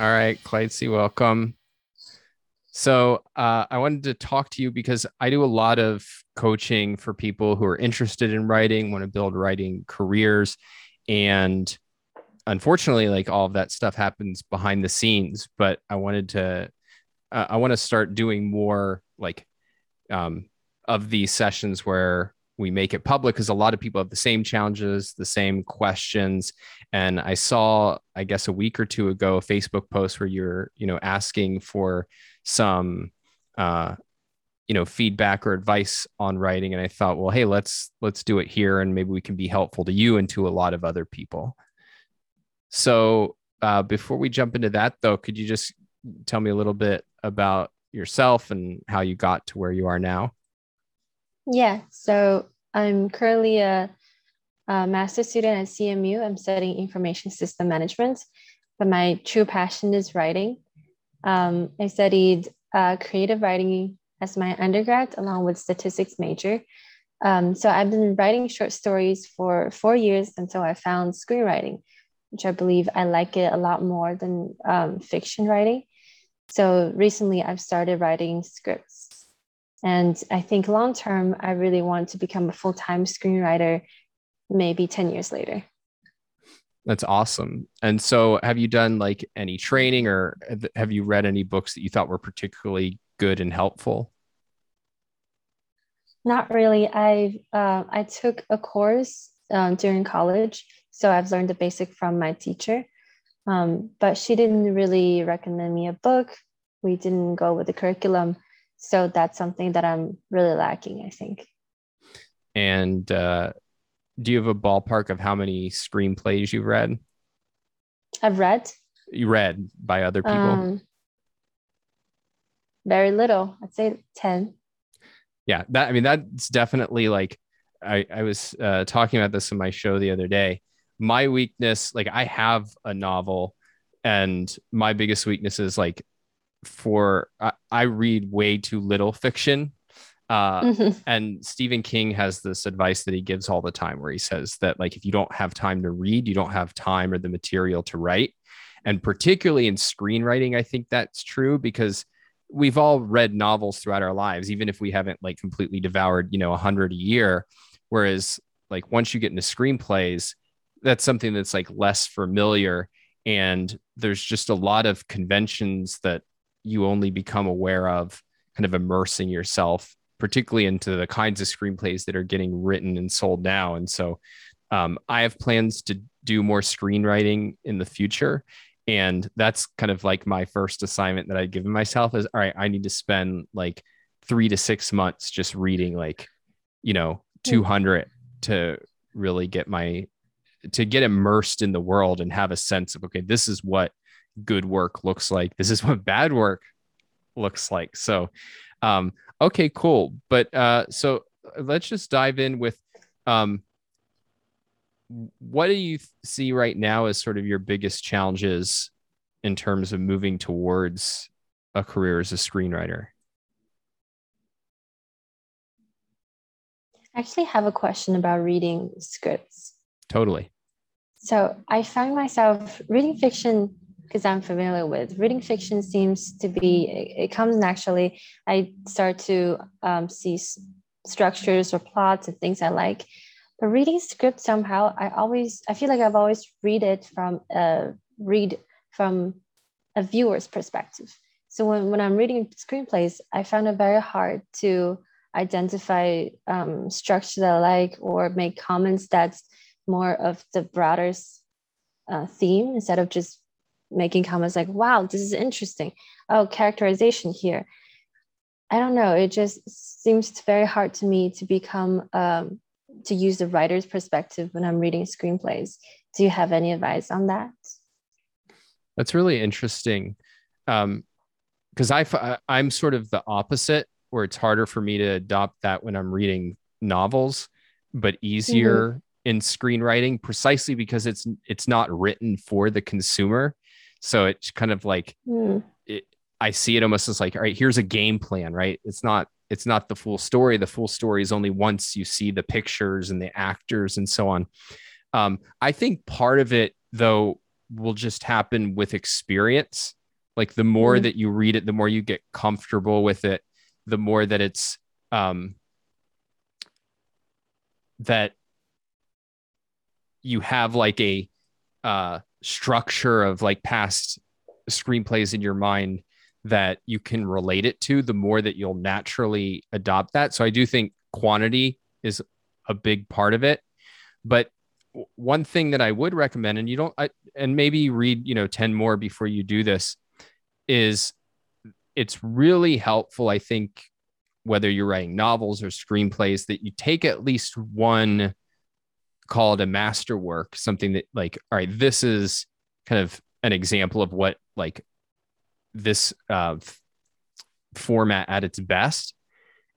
All right, Clytze, welcome. So uh, I wanted to talk to you because I do a lot of coaching for people who are interested in writing, want to build writing careers, and unfortunately, like all of that stuff happens behind the scenes. But I wanted to, uh, I want to start doing more like um, of these sessions where we make it public because a lot of people have the same challenges, the same questions. And I saw, I guess, a week or two ago, a Facebook post where you're, you know, asking for some, uh, you know, feedback or advice on writing. And I thought, well, hey, let's let's do it here, and maybe we can be helpful to you and to a lot of other people. So uh, before we jump into that, though, could you just tell me a little bit about yourself and how you got to where you are now? Yeah, so I'm currently a, a master student at CMU. I'm studying information system management, but my true passion is writing. Um, I studied uh, creative writing as my undergrad, along with statistics major. Um, so I've been writing short stories for four years until I found screenwriting, which I believe I like it a lot more than um, fiction writing. So recently I've started writing scripts and I think long term, I really want to become a full time screenwriter maybe 10 years later. That's awesome. And so, have you done like any training or have you read any books that you thought were particularly good and helpful? Not really. I uh, I took a course um, during college, so I've learned the basic from my teacher. Um, but she didn't really recommend me a book. We didn't go with the curriculum so that's something that i'm really lacking i think. And uh, do you have a ballpark of how many screenplays you've read? I've read? You read by other people? Um, very little. I'd say 10 yeah that i mean that's definitely like i i was uh, talking about this in my show the other day. My weakness like i have a novel and my biggest weakness is like for I, I read way too little fiction. Uh, mm-hmm. And Stephen King has this advice that he gives all the time where he says that, like, if you don't have time to read, you don't have time or the material to write. And particularly in screenwriting, I think that's true because we've all read novels throughout our lives, even if we haven't like completely devoured, you know, a hundred a year. Whereas, like, once you get into screenplays, that's something that's like less familiar. And there's just a lot of conventions that you only become aware of kind of immersing yourself particularly into the kinds of screenplays that are getting written and sold now. And so um, i have plans to do more screenwriting in the future. And that's kind of like my first assignment that i've given myself is all right i need to spend like three to six months just reading like you know 200 to really get my to get immersed in the world and have a sense of okay this is what good work looks like. This is what bad work looks like. So, um, okay, cool. But uh, so let's just dive in with um, what do you see right now as sort of your biggest challenges in terms of moving towards a career as a screenwriter? I actually have a question about reading scripts. Totally. So I find myself reading fiction because I'm familiar with. Reading fiction seems to be, it comes naturally. I start to um, see s- structures or plots and things I like. But reading script somehow, I always, I feel like I've always read it from, a read from a viewer's perspective. So when, when I'm reading screenplays, I found it very hard to identify um, structure that I like or make comments that's more of the broader uh, theme instead of just making comments like, wow, this is interesting. Oh, characterization here. I don't know. It just seems very hard to me to become, um, to use the writer's perspective when I'm reading screenplays. Do you have any advice on that? That's really interesting. Um, because I, I'm sort of the opposite, where it's harder for me to adopt that when I'm reading novels, but easier mm-hmm. in screenwriting, precisely because it's it's not written for the consumer. So it's kind of like mm. it, I see it almost as like, all right, here's a game plan, right? It's not it's not the full story. The full story is only once you see the pictures and the actors and so on. Um, I think part of it, though, will just happen with experience. Like the more Mm. that you read it, the more you get comfortable with it, the more that it's um that you have like a uh structure of like past screenplays in your mind that you can relate it to, the more that you'll naturally adopt that. So I do think quantity is a big part of it. But one thing that I would recommend, and you don't, I, and maybe read, you know, 10 more before you do this, is it's really helpful, I think, whether you're writing novels or screenplays, that you take at least one called a masterwork, something that, like, all right, this is kind of an example of what, like, this uh, f- format at its best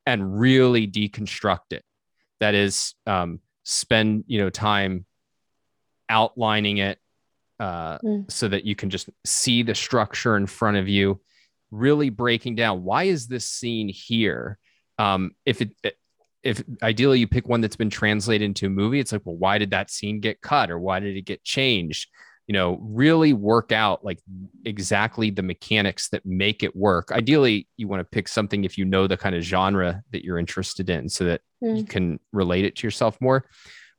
and really deconstruct it. That is, um, spend you know time outlining it uh, Mm. so that you can just see the structure in front of you. Really breaking down why is this scene here? Um, if it if ideally you pick one that's been translated into a movie, it's like, well, why did that scene get cut or why did it get changed? You know, really work out like exactly the mechanics that make it work. Ideally, you want to pick something if you know the kind of genre that you're interested in so that you Mm. can relate it to yourself more.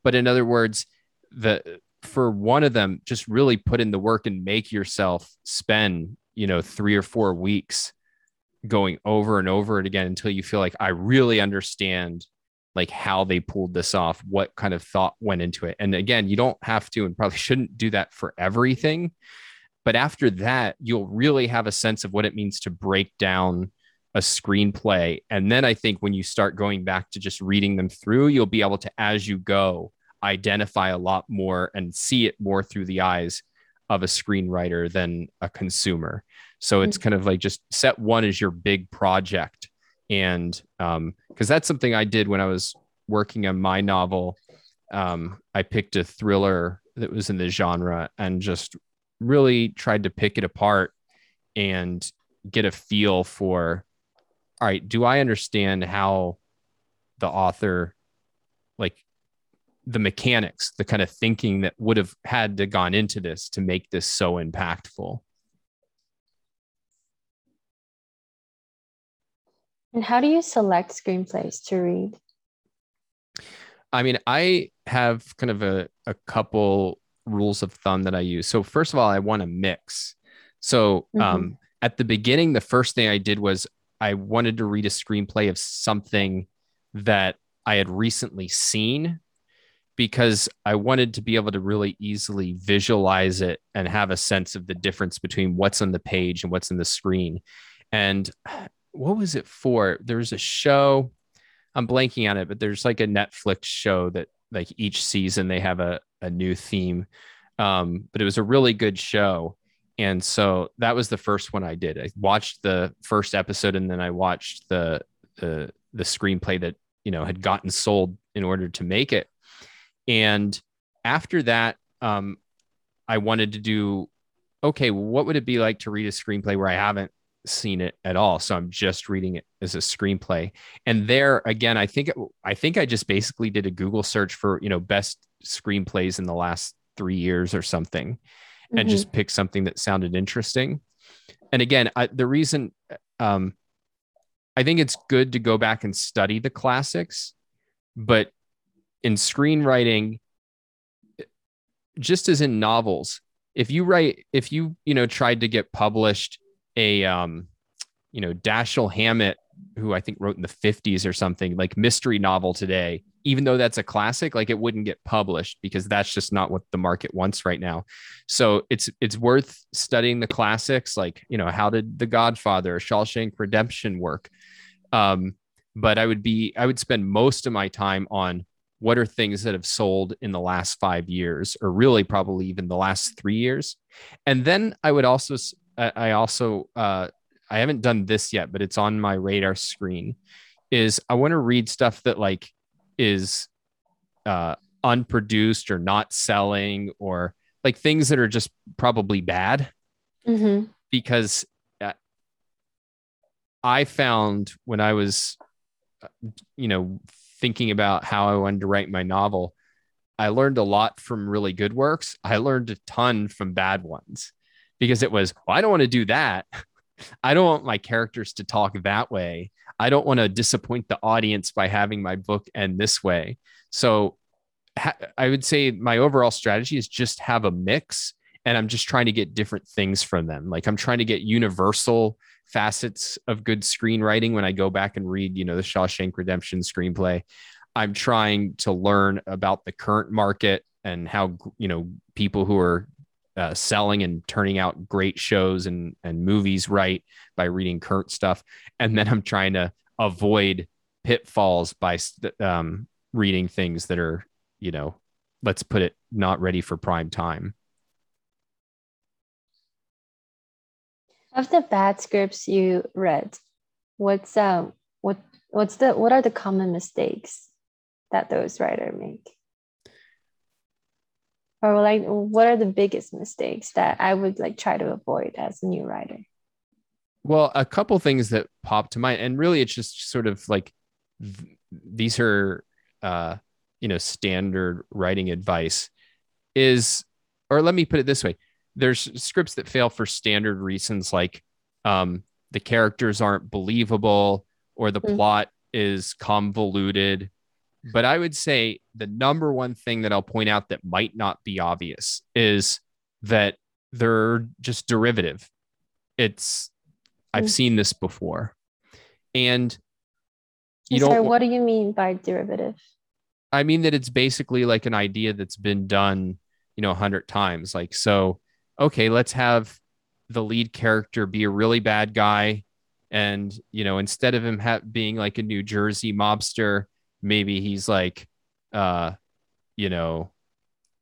But in other words, the for one of them, just really put in the work and make yourself spend, you know, three or four weeks going over and over it again until you feel like I really understand like how they pulled this off, what kind of thought went into it. And again, you don't have to and probably shouldn't do that for everything. But after that, you'll really have a sense of what it means to break down a screenplay. And then I think when you start going back to just reading them through, you'll be able to, as you go, identify a lot more and see it more through the eyes of a screenwriter than a consumer. So it's mm. kind of like just set one as your big project. And um, because that's something I did when I was working on my novel. Um, I picked a thriller that was in the genre and just really tried to pick it apart and get a feel for all right, do I understand how the author like the mechanics, the kind of thinking that would have had to gone into this to make this so impactful? And how do you select screenplays to read? I mean, I have kind of a, a couple rules of thumb that I use. So first of all, I want to mix. So um, at the beginning, the first thing I did was I wanted to read a screenplay of something that I had recently seen because I wanted to be able to really easily visualize it and have a sense of the difference between what's on the page and what's in the screen. And what was it for? There was a show, I'm blanking on it, but there's like a Netflix show that like each season they have a, a new theme. Um, but it was a really good show. And so that was the first one I did. I watched the first episode and then I watched the the the screenplay that you know had gotten sold in order to make it. And after that, um, I wanted to do okay, what would it be like to read a screenplay where I haven't seen it at all? So I'm just reading it as a screenplay. And there again, I think I think I just basically did a Google search for you know best screenplays in the last three years or something, and Mhm. just picked something that sounded interesting. And again, I, the reason um, I think it's good to go back and study the classics, but in screenwriting, just as in novels, if you write, if you you know tried to get published a um, you know Dashiell Hammett, who I think wrote in the fifties or something, like mystery novel today, even though that's a classic, like it wouldn't get published because that's just not what the market wants right now. So it's it's worth studying the classics, like you know how did The Godfather, Shawshank Redemption work. Um, but I would be I would spend most of my time on what are things that have sold in the last five years, or really probably even the last three years, and then I would also I I also uh, I haven't done this yet, but it's on my radar screen. Is I want to read stuff that like is uh, unproduced or not selling or like things that are just probably bad Mhm. because uh, I found when I was, uh, you know, thinking about how I wanted to write my novel, I learned a lot from really good works. I learned a ton from bad ones because it was, well, I don't want to do that. I don't want my characters to talk that way. I don't want to disappoint the audience by having my book end this way. So ha- I would say my overall strategy is just have a mix and I'm just trying to get different things from them. Like I'm trying to get universal facets of good screenwriting when I go back and read, you know, the Shawshank Redemption screenplay. I'm trying to learn about the current market and how, you know, people who are uh, selling and turning out great shows and, and movies right by reading current stuff. And then I'm trying to avoid pitfalls by um, reading things that are, you know, let's put it not ready for prime time. Of the bad scripts you read, what's um what what's the what are the common mistakes that those writers make? Or like what are the biggest mistakes that I would like try to avoid as a new writer? Well, a couple things that pop to mind, and really it's just sort of like th- these are uh you know standard writing advice is or let me put it this way there's scripts that fail for standard reasons like um, the characters aren't believable or the mm. plot is convoluted but i would say the number one thing that i'll point out that might not be obvious is that they're just derivative it's mm. i've seen this before and you don't what do you mean by derivative i mean that it's basically like an idea that's been done you know a hundred times like so okay, let's have the lead character be a really bad guy. And, you know, instead of him ha- being like a New Jersey mobster, maybe he's like, uh, you know,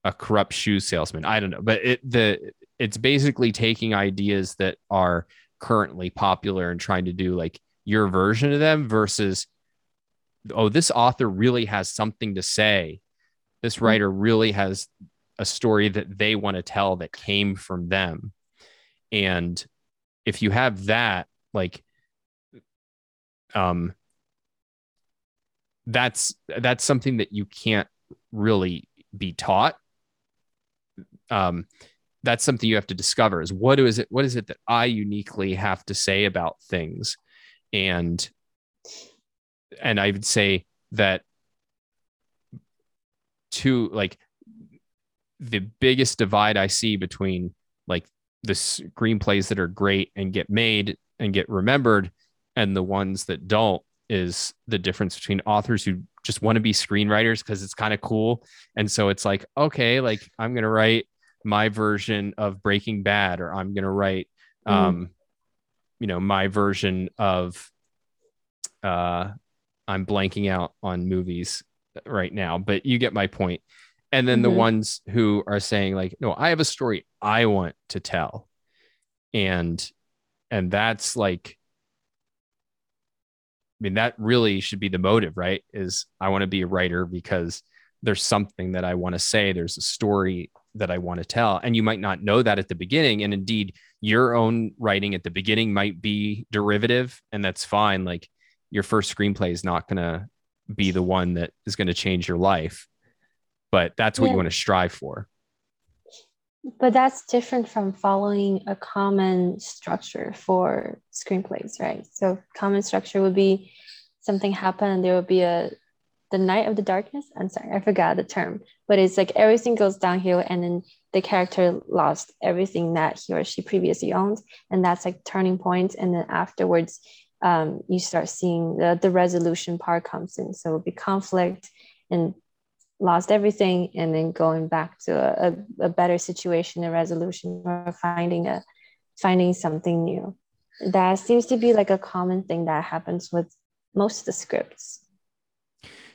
a corrupt shoe salesman. I don't know, but it, the, it's basically taking ideas that are currently popular and trying to do like your version of them versus, oh, this author really has something to say. This hmm. writer really has a story that they want to tell that came from them. And if you have that, like, um, that's that's something that you can't really be taught. Um, that's something you have to discover is what is it what is it that I uniquely have to say about things, and and I would say that to like the biggest divide I see between like the screenplays that are great and get made and get remembered and the ones that don't is the difference between authors who just want to be screenwriters because it's kind of cool. And so it's like, okay, like I'm going to write my version of Breaking Bad, or I'm going to write, mm. um, you know, my version of, uh, I'm blanking out on movies right now, but you get my point. and then mm-hmm. the ones who are saying like no i have a story i want to tell and and that's like mean that really should be the motive right? Is i want to be a writer because there's something that i want to say there's a story that i want to tell. And you might not know that at the beginning and indeed your own writing at the beginning might be derivative and that's fine. Like your first screenplay is not going to be the one that is going to change your life but that's what yeah. you want to strive for but that's different from following a common structure for screenplays right so common structure would be something happen and there would be a the night of the darkness i'm sorry i forgot the term but it's like everything goes downhill and then the character lost everything that he or she previously owned and that's like turning point. and then afterwards um, you start seeing the, the resolution part comes in so it would be conflict and lost everything and then going back to a, a, better situation a resolution or finding a finding something new. That seems to be like a common thing that happens with most of the scripts.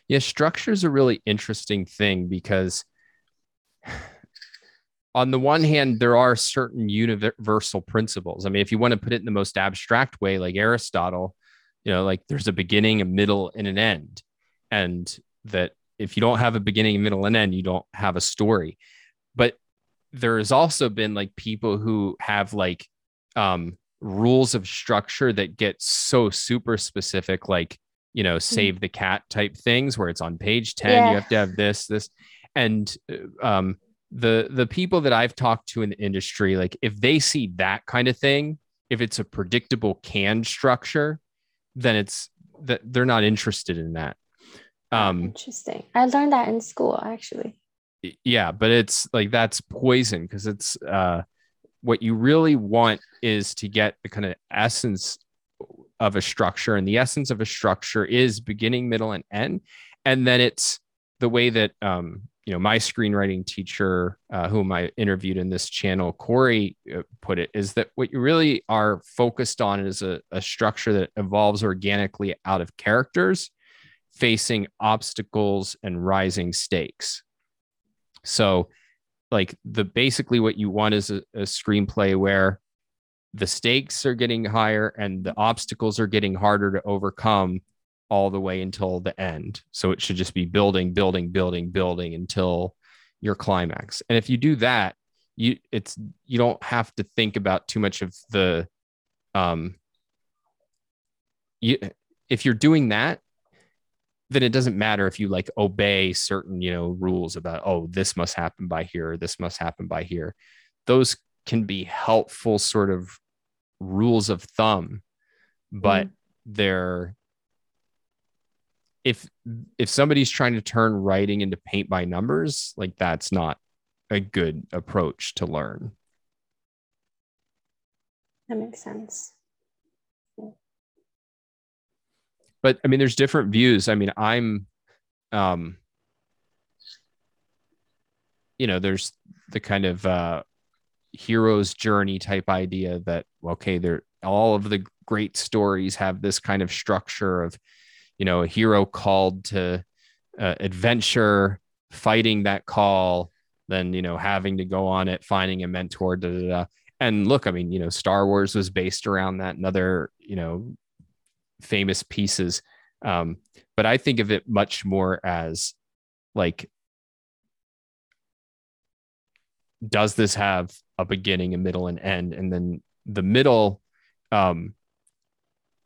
Yeah structure is a really interesting thing because on the one hand there are certain universal principles. I mean if you want to put it in the most abstract way like aristotle you know like there's a beginning a middle and an end and that if you don't have a beginning, middle, and end, you don't have a story. But there has also been like people who have like um, rules of structure that get so super specific, like you know, hmm. save the cat type things, where it's on page ten, yeah. you have to have this, this, and uh, um, the the people that I've talked to in the industry, like if they see that kind of thing, if it's a predictable canned structure, then it's that they're not interested in that. Um, Interesting. I learned that in school actually. Yeah, but it's like that's poison because it's uh, what you really want is to get the kind of essence of a structure, and the essence of a structure is beginning, middle, and end, and then it's the way that um, you know my screenwriting teacher uh, whom i interviewed in this channel corey uh, put it is that what you really are focused on is a, a structure that evolves organically out of characters facing obstacles and rising stakes so like the basically what you want is a, a screenplay where the stakes are getting higher and the obstacles are getting harder to overcome all the way until the end. So it should just be building, building, building, building until your climax. And if you do that, you it's you don't have to think about too much of the um you if you're doing that then it doesn't matter if you like obey certain you know rules about oh this must happen by here this must happen by here those can be helpful sort of rules of thumb but mm. they're if if somebody's trying to turn writing into paint by numbers, like that's not a good approach to learn. That makes sense. But I mean, there's different views. I mean, I'm, um, you know, there's the kind of uh, hero's journey type idea that okay, they're all of the great stories have this kind of structure of you know a hero called to uh, adventure fighting that call then you know having to go on it finding a mentor da, da, da. and look i mean you know star wars was based around that and other you know famous pieces um, but i think of it much more as like does this have a beginning a middle and end and then the middle um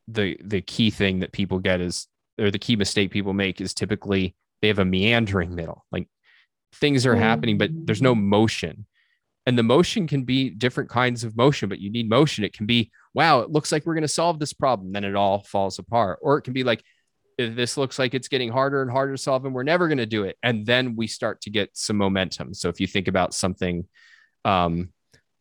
the the key thing that people get is or the key mistake people make is typically they have a meandering middle. Like things are mm. happening, but there's no motion. And the motion can be different kinds of motion, but you need motion. It can be, wow, it looks like we're going to solve this problem. Then it all falls apart. Or it can be like, this looks like it's getting harder and harder to solve, and we're never going to do it. And then we start to get some momentum. So if you think about something um,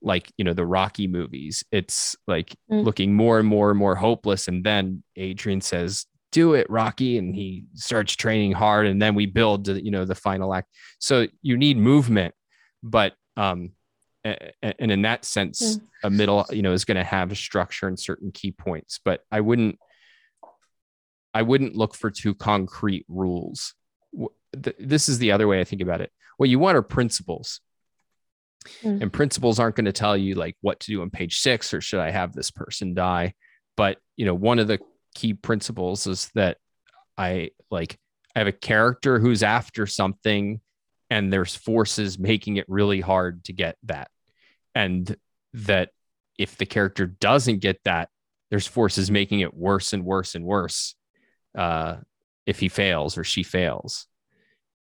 like, you know, the Rocky movies, it's like mm. looking more and more and more hopeless. And then Adrian says, do it rocky and he starts training hard and then we build to, you know the final act so you need movement but um and in that sense mm. a middle you know is going to have a structure and certain key points but i wouldn't i wouldn't look for two concrete rules this is the other way i think about it what you want are principles mm. and principles aren't going to tell you like what to do on page six or should i have this person die but you know one of the key principles is that I like I have a character who's after something and there's forces making it really hard to get that. And that if the character doesn't get that, there's forces making it worse and worse and worse uh, if he fails or she fails.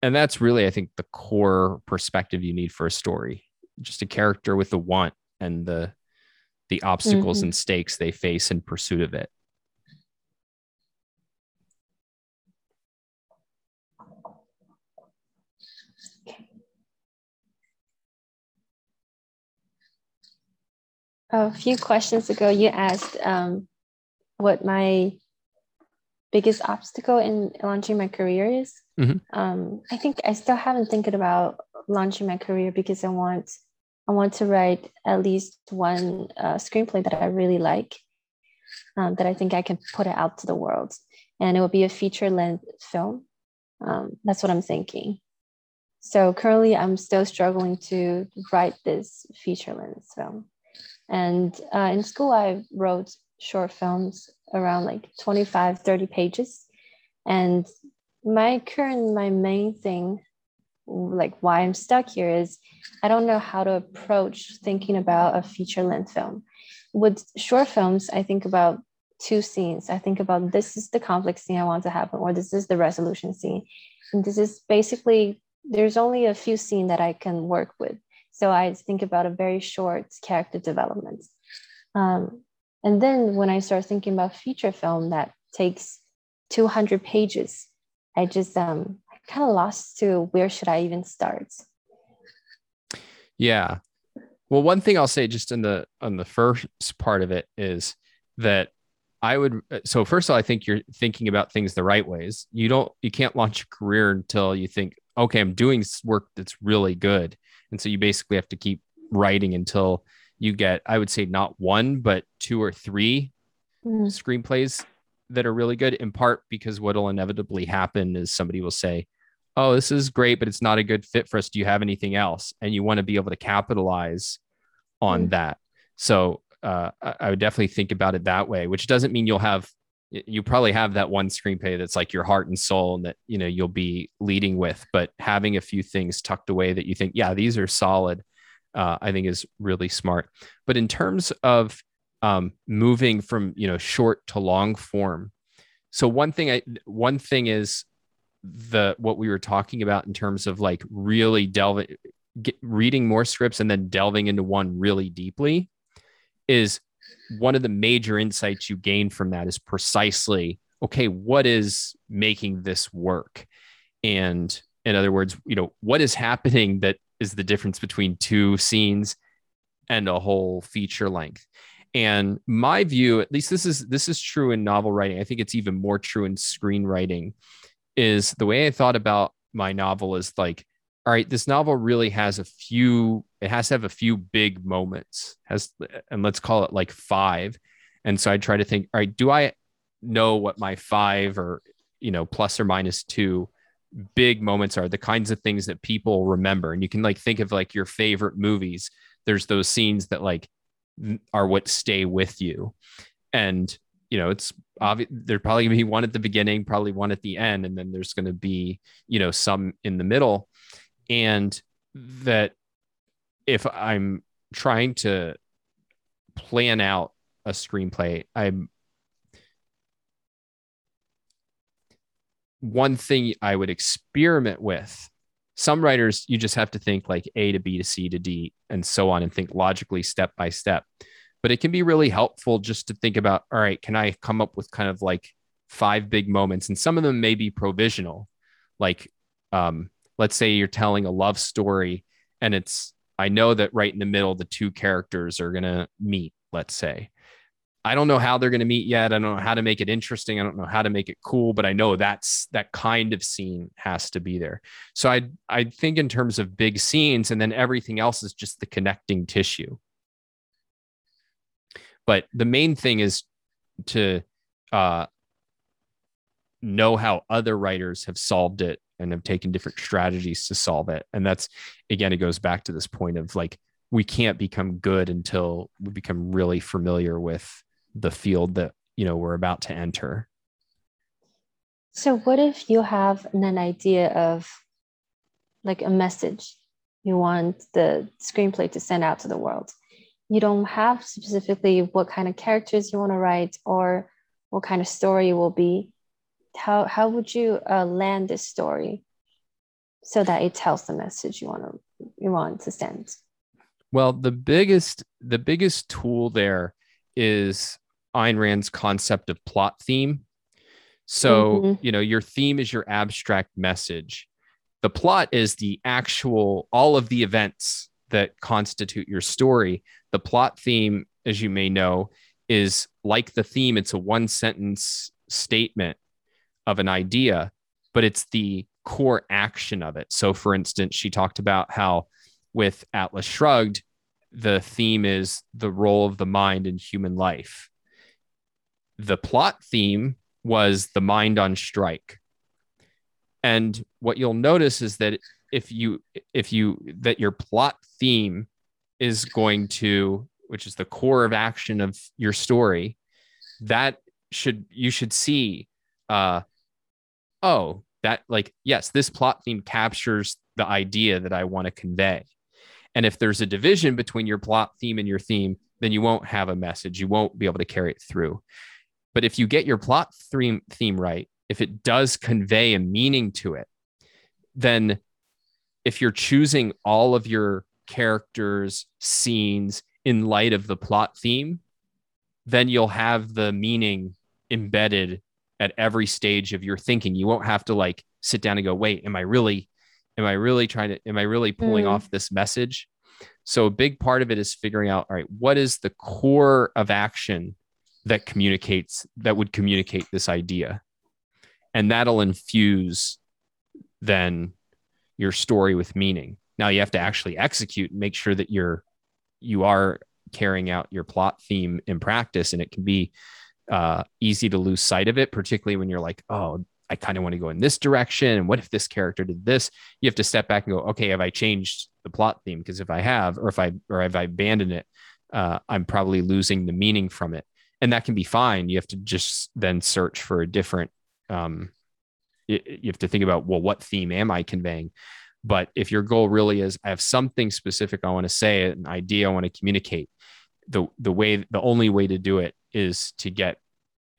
And that's really, I think, the core perspective you need for a story. Just a character with the want and the the obstacles mm-hmm. and stakes they face in pursuit of it. A few questions ago, you asked um, what my biggest obstacle in launching my career is. Mm-hmm. Um, I think I still haven't thinking about launching my career because I want I want to write at least one uh, screenplay that I really like, um, that I think I can put it out to the world, and it will be a feature length film. Um, that's what I'm thinking. So currently, I'm still struggling to write this feature length film. And uh, in school, I wrote short films around like 25, 30 pages. And my current, my main thing, like why I'm stuck here is I don't know how to approach thinking about a feature length film. With short films, I think about two scenes. I think about this is the conflict scene I want to happen, or this is the resolution scene. And this is basically there's only a few scenes that I can work with. So I think about a very short character development. Um, and then when I start thinking about feature film that takes 200 pages, I just um, kind of lost to where should I even start. Yeah. Well, one thing I'll say just in the on the first part of it is that I would so first of all, I think you're thinking about things the right ways. You don't you can't launch a career until you think, okay, I'm doing work that's really good. And so you basically have to keep writing until you get, I would say not one, but two or three mm. screenplays that are really good, in part because what'll inevitably happen is somebody will say, Oh, this is great, but it's not a good fit for us. Do you have anything else? And you want to be able to capitalize on mm. that. So uh, I would definitely think about it that way, which doesn't mean you'll have you probably have that one screenplay that's like your heart and soul and that you know you'll be leading with but having a few things tucked away that you think yeah these are solid uh, i think is really smart. But in terms of um, moving from you know short to long form so one thing i one thing is the what we were talking about in terms of like really delving reading more scripts and then delving into one really deeply is one of the major insights you gain from that is precisely okay what is making this work? And in other words you know what is happening that is the difference between two scenes and a whole feature length? And my view at least this is this is true in novel writing. I think it's even more true in screenwriting is the way i thought about my novel is like all right, this novel really has a few, it has to have a few big moments, has, and let's call it like five. And so I try to think, all right, do I know what my five or, you know, plus or minus two big moments are the kinds of things that people remember? And you can like think of like your favorite movies. There's those scenes that like are what stay with you. And, you know, it's obvious there's probably gonna be one at the beginning, probably one at the end, and then there's going to be, you know, some in the middle and that if I'm trying to plan out a screenplay, I'm one thing I would experiment with. Some writers, you just have to think like A to B to C to D and so on and think logically step by step. But it can be really helpful just to think about all right, can I come up with kind of like five big moments? And some of them may be provisional, like um, let's say you're telling a love story and it's I know that right in the middle the two characters are going to meet, let's say. I don't know how they're going to meet yet. I don't know how to make it interesting. I don't know how to make it cool, but I know that's that kind of scene has to be there. So I I think in terms of big scenes and then everything else is just the connecting tissue. But the main thing is to uh, know how other writers have solved it and have taken different strategies to solve it. And that's again, it goes back to this point of like we can't become good until we become really familiar with the field that you know we're about to enter. So what if you have an idea of like a message you want the screenplay to send out to the world? You don't have specifically what kind of characters you want to write or what kind of story it will be how how would you uh, land this story so that it tells the message you want to you want to send? Well the biggest the biggest tool there is Ayn Rand's concept of plot theme. So mm-hmm. you know your theme is your abstract message. The plot is the actual all of the events that constitute your story. The plot theme as you may know is like the theme it's a one sentence statement of an idea, but it's the core action of it. So, for instance, she talked about how with Atlas Shrugged, the theme is the role of the mind in human life. The plot theme was the mind on strike. And what you'll notice is that if you if you that your plot theme is going to which is the core of action of your story that should you should see uh oh, that like, yes, this plot theme captures the idea that I want to convey. And if there's a division between your plot theme and your theme, then you won't have a message. You won't be able to carry it through. But if you get your plot theme theme right, if it does convey a meaning to it, then if you're choosing all of your characters, scenes in light of the plot theme, then you'll have the meaning embedded at every stage of your thinking. You won't have to like sit down and go, wait, am I really, am I really trying to, am I really pulling mm. off this message? So a big part of it is figuring out, all right, what is the core of action that communicates, that would communicate this idea? And that'll infuse then your story with meaning. Now you have to actually execute and make sure that you're, you are carrying out your plot theme in practice. And it can be uh, easy to lose sight of it, particularly when you're like, oh, I kind of want to go in this direction. And what if this character did this? You have to step back and go, okay, have I changed the plot theme? Because if I have, or if I, or if I abandoned it, uh, I'm probably losing the meaning from it. And that can be fine. You have to just then search for a different, um, you have to think about, well, what theme am I conveying? But if your goal really is, I have something specific I want to say, an idea I want to communicate, the the way the only way to do it is to get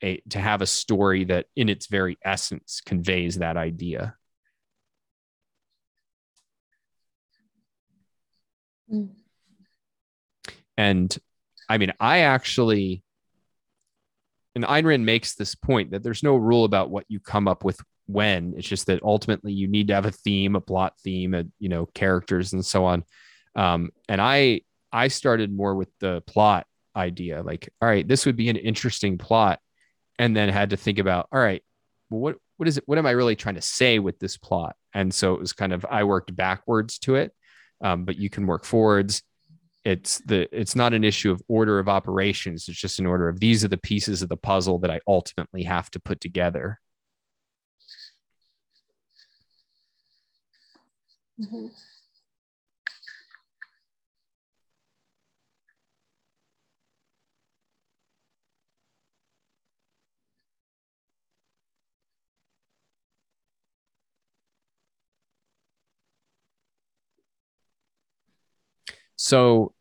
a to have a story that in its very essence conveys that idea. Mm. and i mean i actually and Ayn Rand makes this point that there's no rule about what you come up with when. It's just that ultimately you need to have a theme a plot theme a, you know characters and so on. Um, and i i started more with the plot idea like all right this would be an interesting plot. And then had to think about all right well, what what is it what am i really trying to say with this plot? And so it was kind of i worked backwards to it um, but you can work forwards. It's the it's not an issue of order of operations. It's just an order of these are the pieces of the puzzle that i ultimately have to put together. Mm-hmm. So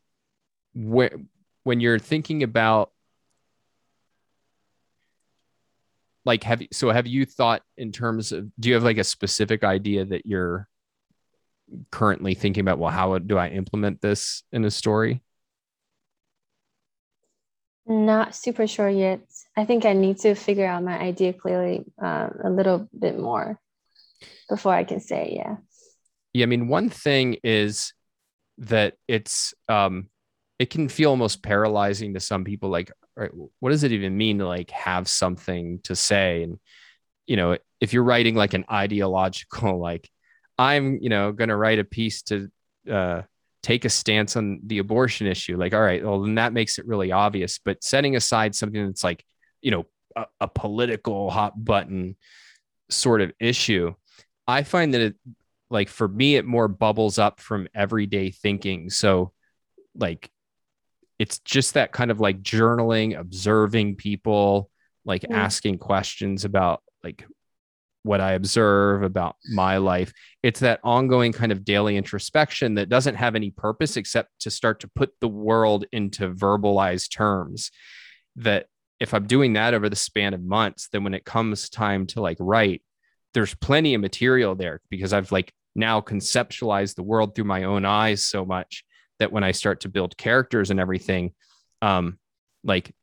when when you're thinking about like have you so have you thought in terms of do you have like a specific idea that you're currently thinking about well how do i implement this in a story? Not super sure yet. I think i need to figure out my idea clearly uh, a little bit more before i can say yeah. Yeah i mean one thing is that it's um it can feel almost paralyzing to some people like right, what does it even mean to like have something to say? And you know if you're writing like an ideological like i'm you know going to write a piece to uh take a stance on the abortion issue like all right well then that makes it really obvious. But setting aside something that's like you know a, a political hot button sort of issue i find that it like for me it more bubbles up from everyday thinking. So like it's just that kind of like journaling observing people like mm. asking questions about like what i observe about my life. It's that ongoing kind of daily introspection that doesn't have any purpose except to start to put the world into verbalized terms. That if i'm doing that over the span of months then when it comes time to like write there's plenty of material there because I've like now conceptualize the world through my own eyes so much that when I start to build characters and everything, um, like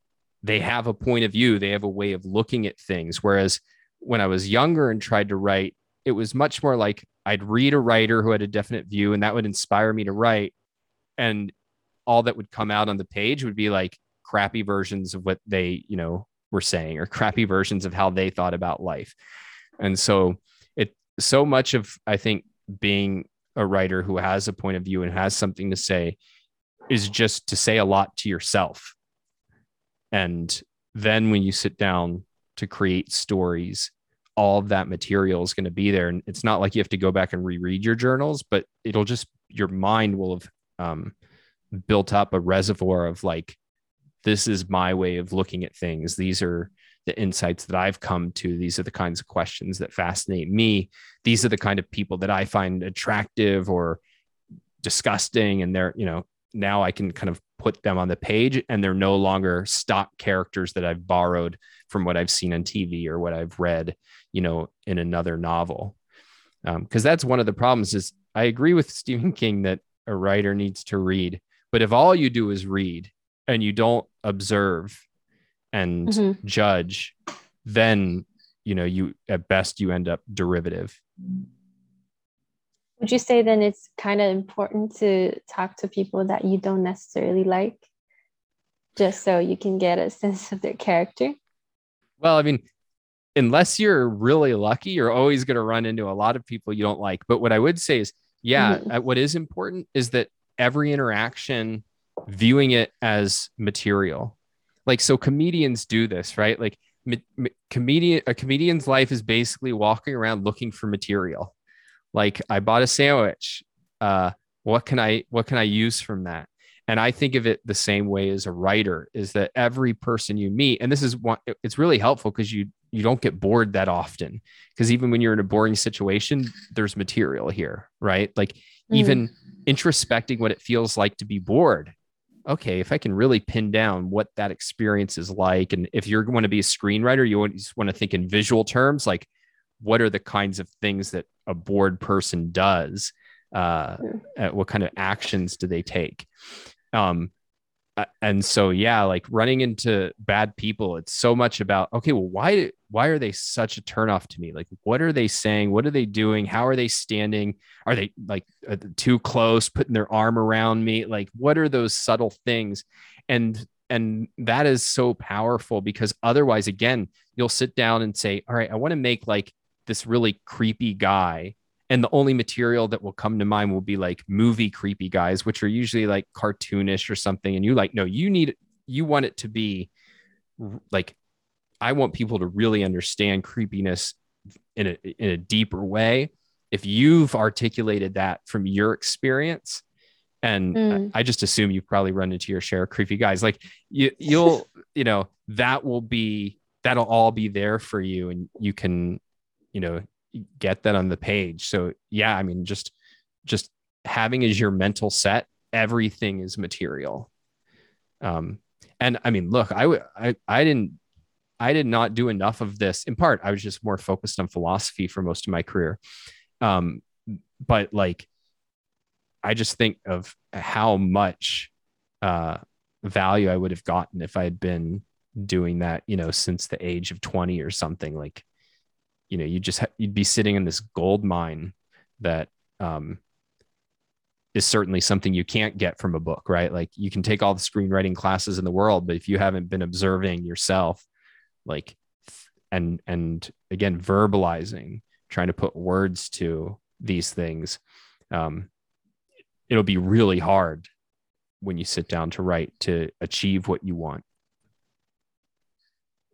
they have a point of view, they have a way of looking at things. Whereas when I was younger and tried to write, it was much more like I'd read a writer who had a definite view and that would inspire me to write. And all that would come out on the page would be like crappy versions of what they, you know, were saying or crappy versions of how they thought about life. And so it so much of I think being a writer who has a point of view and has something to say is just to say a lot to yourself. And then when you sit down to create stories, all of that material is going to be there. And it's not like you have to go back and reread your journals, but it'll just, your mind will have um, built up a reservoir of like, this is my way of looking at things. These are the insights that I've come to. These are the kinds of questions that fascinate me. These are the kind of people that I find attractive or disgusting. And they're, you know, now I can kind of put them on the page and they're no longer stock characters that I've borrowed from what I've seen on TV or what I've read, you know, in another novel. Because um, that's one of the problems is I agree with Stephen King that a writer needs to read. But if all you do is read and you don't observe and mm-hmm. judge, then you know you at best you end up derivative. Would you say then it's kind of important to talk to people that you don't necessarily like, just so you can get a sense of their character? Well, I mean, unless you're really lucky, you're always going to run into a lot of people you don't like. But what I would say is, yeah, mm-hmm. Uh, what is important is that every interaction, viewing it as material. Like, so comedians do this, right? Like, comedian, a comedian's life is basically walking around looking for material. Like, I bought a sandwich. Uh, what can I, what can I use from that? And I think of it the same way as a writer is that every person you meet, and this is one, it's really helpful because you you don't get bored that often because even when you're in a boring situation there's material here right like mm. even introspecting what it feels like to be bored okay if i can really pin down what that experience is like and if you're going to be a screenwriter you want, want to think in visual terms like what are the kinds of things that a bored person does uh, mm. what kind of actions do they take um, and so yeah like running into bad people it's so much about okay well why why are they such a turnoff to me? Like what are they saying? What are they doing? How are they standing? Are they like uh, too close putting their arm around me? Like what are those subtle things? And and that is so powerful because otherwise again you'll sit down and say all right i want to make like this really creepy guy and the only material that will come to mind will be like movie creepy guys which are usually like cartoonish or something and you like no you need you want it to be like i want people to really understand creepiness in a in a deeper way if you've articulated that from your experience and mm. I, just assume you've probably run into your share of creepy guys like you you'll you know that will be that'll all be there for you and you can you know get that on the page. So yeah, I mean, just just having as your mental set, everything is material. Um, and I mean, look, I I I didn't I did not do enough of this. In part, I was just more focused on philosophy for most of my career. Um, but like, I just think of how much uh, value I would have gotten if I had been doing that, you know, since the age of 20 or something. Like, you know you just ha- you'd be sitting in this gold mine that um, is certainly something you can't get from a book right? Like you can take all the screenwriting classes in the world but if you haven't been observing yourself like and and again verbalizing trying to put words to these things um, it'll be really hard when you sit down to write to achieve what you want.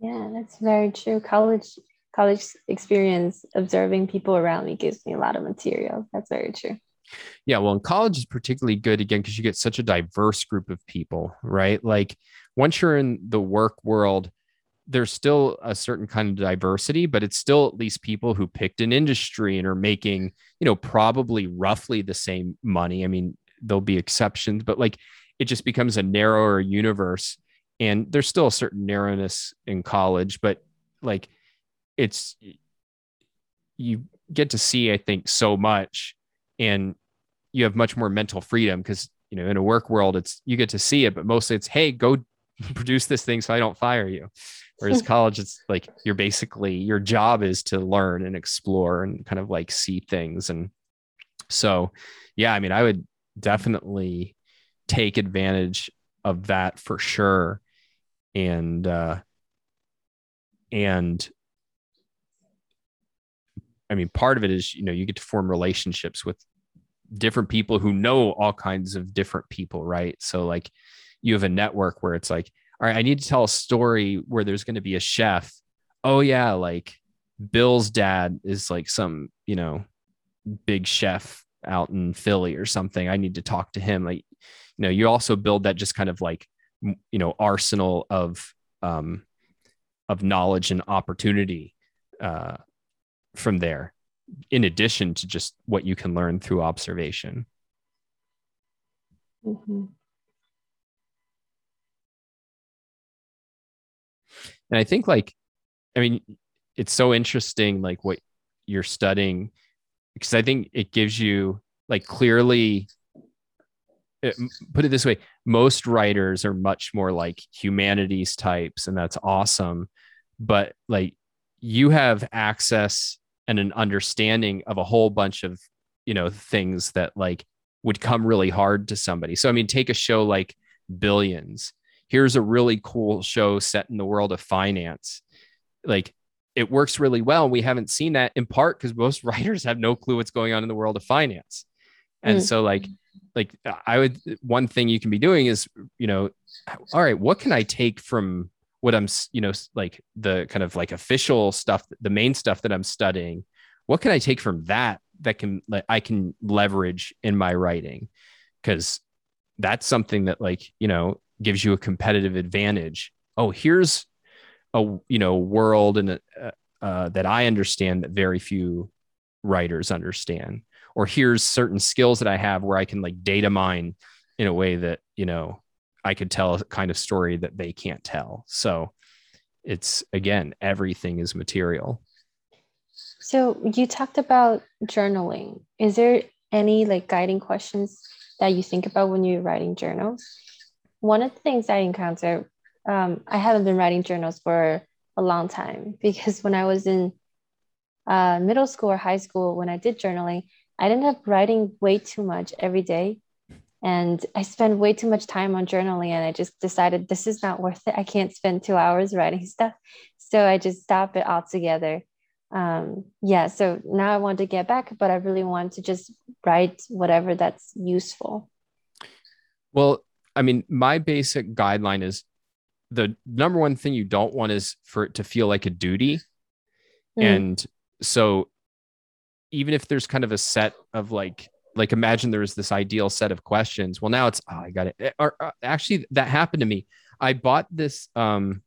Yeah that's very true. College college experience observing people around me gives me a lot of material. That's very true. Yeah, well, college is particularly good again because you get such a diverse group of people, right? Like once you're in the work world, there's still a certain kind of diversity, but it's still at least people who picked an industry and are making, you know, probably roughly the same money. I mean, there'll be exceptions, but like it just becomes a narrower universe. And there's still a certain narrowness in college, but like it's you get to see, I think, so much and you have much more mental freedom because you know in a work world it's you get to see it but mostly it's hey go produce this thing so i don't fire you. Whereas college it's like you're basically your job is to learn and explore and kind of like see things and so yeah i mean i would definitely take advantage of that for sure and uh and I mean, part of it is, you know, you get to form relationships with different people who know all kinds of different people, right? So, like, you have a network where it's like, all right, I need to tell a story where there's going to be a chef. Oh, yeah, like Bill's dad is like some, you know, big chef out in Philly or something. I need to talk to him. Like, you know, you also build that just kind of like, you know, arsenal of, um, of knowledge and opportunity uh, from there in addition to just what you can learn through observation mm-hmm. and i think like i mean it's so interesting like what you're studying because i think it gives you like clearly it, put it this way most writers are much more like humanities types and that's awesome but like you have access and an understanding of a whole bunch of you know things that like would come really hard to somebody. So i mean take a show like billions. Here's a really cool show set in the world of finance. Like it works really well we haven't seen that in part because most writers have no clue what's going on in the world of finance. And mm. so like like i would one thing you can be doing is you know all right what can i take from what i'm you know like the kind of like official stuff the main stuff that i'm studying what can i take from that that can like i can leverage in my writing? Because that's something that like you know gives you a competitive advantage. Oh here's a you know world and uh, uh, that i understand that very few writers understand. Or here's certain skills that I have where I can like data mine in a way that, you know, I could tell a kind of story that they can't tell. So it's again, everything is material. So you talked about journaling. Is there any like guiding questions that you think about when you're writing journals? One of the things I encounter, um, I haven't been writing journals for a long time because when I was in uh, middle school or high school, when I did journaling, I ended up writing way too much every day. And I spend way too much time on journaling, and I just decided this is not worth it. I can't spend two hours writing stuff. So I just stopped it altogether. Um, yeah, so now I want to get back, but I really want to just write whatever that's useful. Well, I mean, my basic guideline is the number one thing you don't want is for it to feel like a duty. Mm. And so even if there's kind of a set of like like imagine there's this ideal set of questions. Well now it's oh, i got it. Eh, or, uh, actually that happened to me. I bought this um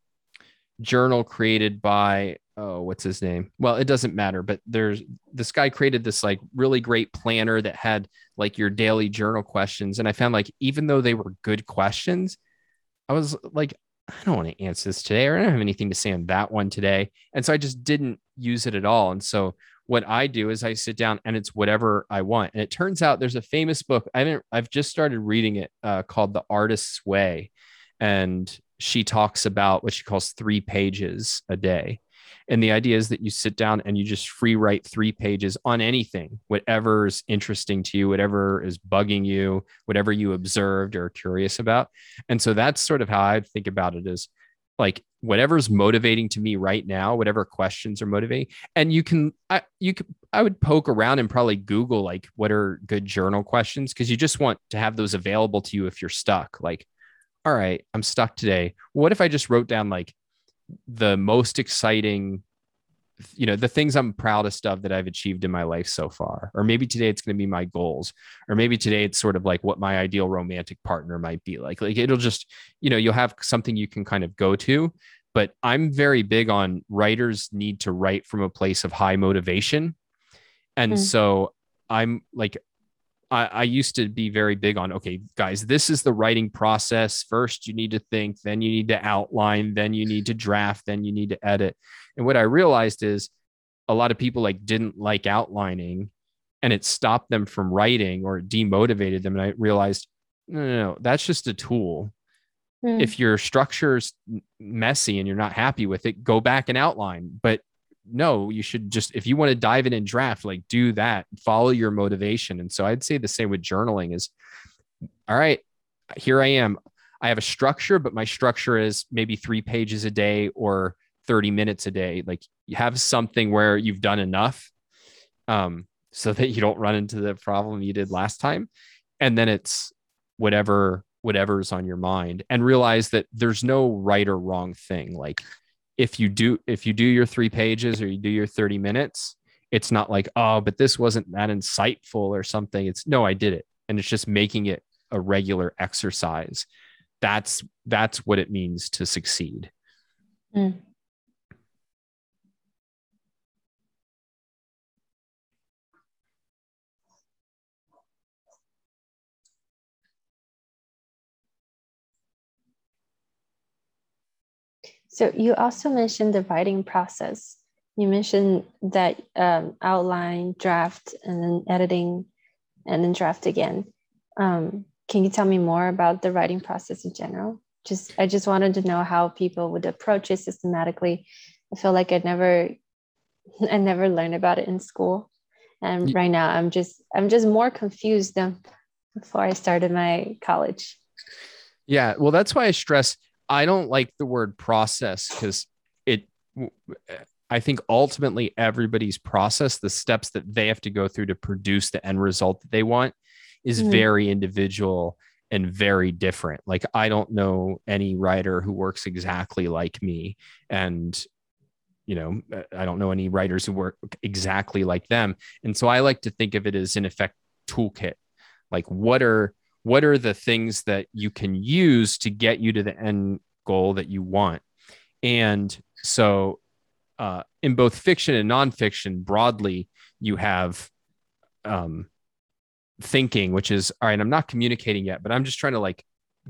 journal created by oh what's his name? Well it doesn't matter but there's this guy created this like really great planner that had like your daily journal questions and i found like even though they were good questions i was like i don't want to answer this today or i don't have anything to say on that one today. And so i just didn't use it at all and so what I do is I sit down and it's whatever I want. And it turns out there's a famous book. I haven't, I've just started reading it uh, called The Artist's Way. And she talks about what she calls three pages a day. And the idea is that you sit down and you just free write three pages on anything, whatever's interesting to you, whatever is bugging you, whatever you observed or curious about. And so that's sort of how I think about it is like whatever's motivating to me right now, whatever questions are motivating. And you can, I, you could, I would poke around and probably Google like what are good journal questions because you just want to have those available to you if you're stuck. Like, all right, I'm stuck today. What if I just wrote down like the most exciting you know the things i'm proudest of that i've achieved in my life so far. Or maybe today it's going to be my goals. Or maybe today it's sort of like what my ideal romantic partner might be like. Like it'll just you know you'll have something you can kind of go to. But i'm very big on writers need to write from a place of high motivation. And mm-hmm. so i'm like I, I used to be very big on okay guys this is the writing process. First you need to think then you need to outline then you need to draft then you need to edit. And what i realized is a lot of people like didn't like outlining and it stopped them from writing or demotivated them. And i realized no no, no that's just a tool. Mm. if your structure's messy and you're not happy with it go back and outline. But no, you should just if you want to dive in and draft, like do that, follow your motivation. And so I'd say the same with journaling is all right, here I am. I have a structure, but my structure is maybe three pages a day or 30 minutes a day. Like you have something where you've done enough um, so that you don't run into the problem you did last time. And then it's whatever whatever's on your mind and realize that there's no right or wrong thing. Like if you do if you do your three pages or you do your 30 minutes it's not like oh but this wasn't that insightful or something. It's no i did it. And it's just making it a regular exercise. That's that's what it means to succeed. Mm. So you also mentioned the writing process. You mentioned that um, outline, draft, and then editing. and then draft again. Um, can you tell me more about the writing process in general? Just I just wanted to know how people would approach it systematically. I feel like I never I never learned about it in school. And right now I'm just I'm just more confused than before I started my college. Yeah, well that's why I stress I don't like the word process because it I think ultimately everybody's process, the steps that they have to go through to produce the end result that they want is mm-hmm. very individual and very different. Like I don't know any writer who works exactly like me and you know, I don't know any writers who work exactly like them. And so I like to think of it as in effect toolkit. Like what are what are the things that you can use to get you to the end goal that you want? And so uh, in both fiction and nonfiction broadly, you have um, thinking, which is all right, I'm not communicating yet, but I'm just trying to like